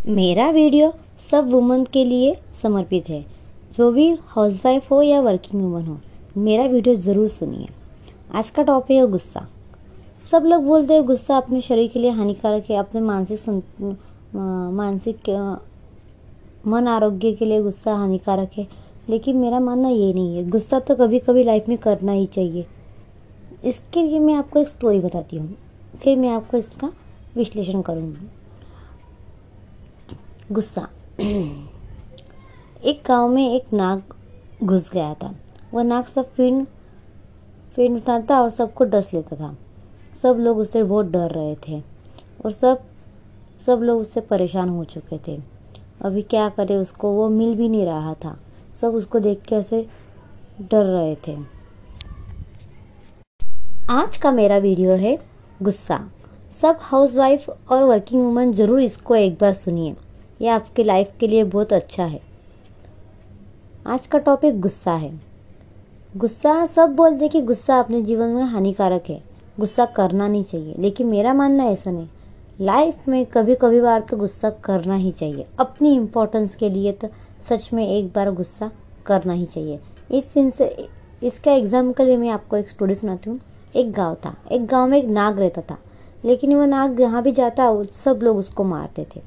मेरा वीडियो सब वुमन के लिए समर्पित है। जो भी हाउसवाइफ हो या वर्किंग वुमन हो, मेरा वीडियो ज़रूर सुनिए। आज का टॉपिक है गुस्सा। सब लोग बोलते हैं गुस्सा अपने शरीर के लिए हानिकारक है, अपने मानसिक मानसिक मन आरोग्य के लिए गुस्सा हानिकारक है। लेकिन मेरा मानना ये नहीं है, गुस्सा तो कभी कभी लाइफ में करना ही चाहिए। इसके लिए मैं आपको एक स्टोरी बताती हूँ, फिर मैं आपको इसका विश्लेषण करूँगी। गुस्सा। एक गाँव में एक नाग घुस गया था। वह नाग सब फिर फिर उतारता और सबको डस लेता था। सब लोग उससे बहुत डर रहे थे और सब सब लोग उससे परेशान हो चुके थे। अभी क्या करे उसको? वो मिल भी नहीं रहा था। सब उसको देख के ऐसे डर रहे थे। आज का मेरा वीडियो है गुस्सा। सब हाउसवाइफ और वर्किंग वुमन ज़रूर इसको एक बार सुनिए। ये आपके लाइफ के लिए बहुत अच्छा है। आज का टॉपिक गुस्सा है। गुस्सा सब बोलते कि गुस्सा अपने जीवन में हानिकारक है। गुस्सा करना नहीं चाहिए। लेकिन मेरा मानना ऐसा नहीं। लाइफ में कभी कभी बार तो गुस्सा करना ही चाहिए। अपनी इम्पोर्टेंस के लिए तो सच में एक बार गुस्सा करना ही चाहिए। इस दिन से इसका एग्ज़ाम्पल के लिए मैं आपको एक स्टोरी सुनाती हूँ। एक गाँव था। एक गाँव में एक नाग रहता था। लेकिन वो नाग जहाँ भी जाता सब लोग उसको मारते थे,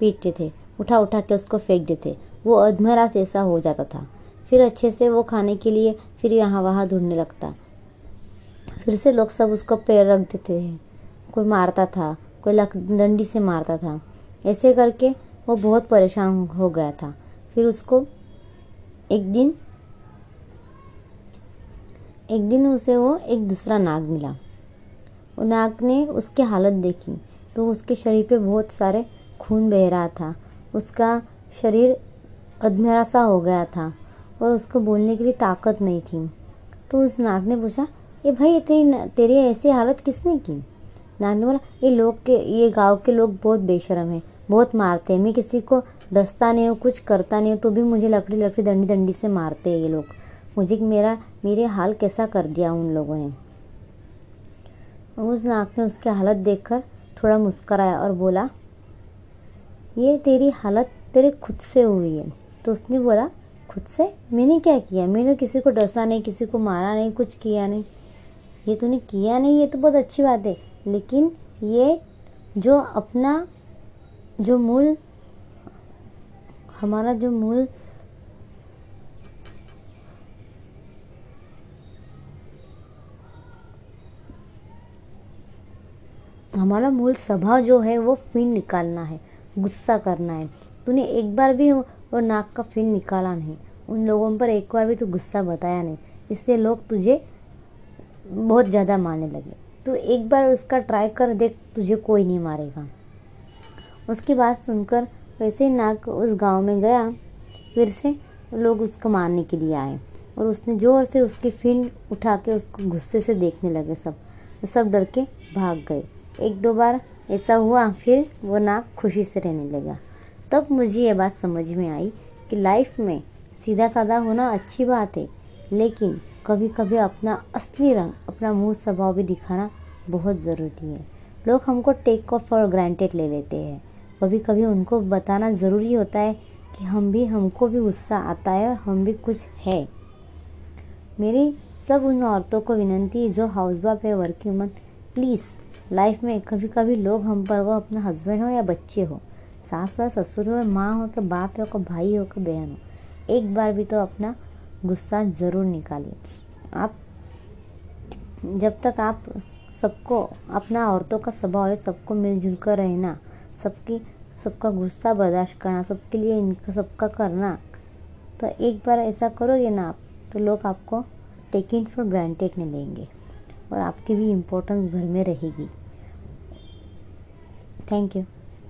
पीटते थे। उठा उठा के उसको फेंक देते। वो अधमरा से ऐसा हो जाता था। फिर अच्छे से वो खाने के लिए फिर यहाँ वहाँ ढूँढने लगता। फिर से लोग सब उसको पैर रख देते हैं। कोई मारता था, कोई लक डंडी से मारता था। ऐसे करके वो बहुत परेशान हो गया था। फिर उसको एक दिन एक दिन उसे वो एक दूसरा नाग मिला। वो नाग ने उसकी हालत देखी। तो उसके शरीर पे बहुत सारे खून बह रहा था। उसका शरीर अधमेरा सा हो गया था और उसको बोलने के लिए ताकत नहीं थी। तो उस नाग ने पूछा, ये भाई तेरी तेरी ऐसी हालत किसने की? नाग ने बोला, ये लोग के, ये गाँव के लोग बहुत बेशरम हैं, बहुत मारते हैं। मैं किसी को डसता नहीं हूँ, कुछ करता नहीं हूँ तो भी मुझे लकड़ी लकड़ी डंडी डंडी से मारते हैं ये लोग। मुझे मेरा, मेरे हाल कैसा कर दिया उन लोगों ने? उस नाक ने उसकी हालत देखकर थोड़ा मुस्कराया और बोला ये तेरी हालत तेरे खुद से हुई है। तो उसने बोला, खुद से? मैंने क्या किया? मैंने किसी को डसा नहीं, किसी को मारा नहीं, कुछ किया नहीं। ये तूने किया नहीं, ये तो बहुत अच्छी बात है। लेकिन ये जो अपना जो मूल, हमारा जो मूल हमारा मूल स्वभाव जो है, वो फिर निकालना है। गुस्सा करना है। तूने एक बार भी वो नाक का फिन निकाला नहीं। उन लोगों पर एक बार भी तू गुस्सा बताया नहीं। इससे लोग तुझे बहुत ज़्यादा मारने लगे। तो एक बार उसका ट्राई कर देख, तुझे कोई नहीं मारेगा। उसकी बात सुनकर वैसे ही नाक उस गाँव में गया। फिर से लोग उसको मारने के लिए आए और उसने ज़ोर से उसकी फिन उठा के उसको गुस्से से देखने लगे सब। सब डर के भाग गए। एक दो बार ऐसा हुआ, फिर वो नाक खुशी से रहने लगा। तब मुझे ये बात समझ में आई कि लाइफ में सीधा साधा होना अच्छी बात है, लेकिन कभी कभी अपना असली रंग, अपना मूल स्वभाव भी दिखाना बहुत ज़रूरी है। लोग हमको टेक ऑफ़ फॉर ग्रांटेड ले लेते हैं। कभी कभी उनको बताना ज़रूरी होता है कि हम भी, हमको भी गुस्सा आता है और हम भी कुछ है। मेरी सब उन औरतों को विनंती जो हाउस वाइफ है वर्किंग वूमन प्लीज़ लाइफ में कभी कभी लोग हम पर वो अपना हस्बैंड हो या बच्चे हो। सास हो, ससुर हो, माँ हो के बाप हो के भाई हो के बहन हो। एक बार भी तो अपना गुस्सा ज़रूर निकालिए। आप, जब तक आप सबको, अपना औरतों का स्वभाव है, सबको मिलजुल कर रहना, सबकी, सबका गुस्सा बर्दाश्त करना, सबके लिए इनका सबका करना तो एक बार ऐसा करोगे ना आप तो लोग आपको टेकिंग फॉर ग्रांटेड नहीं लेंगे और आपकी भी इम्पोर्टेंस घर में रहेगी। Thank you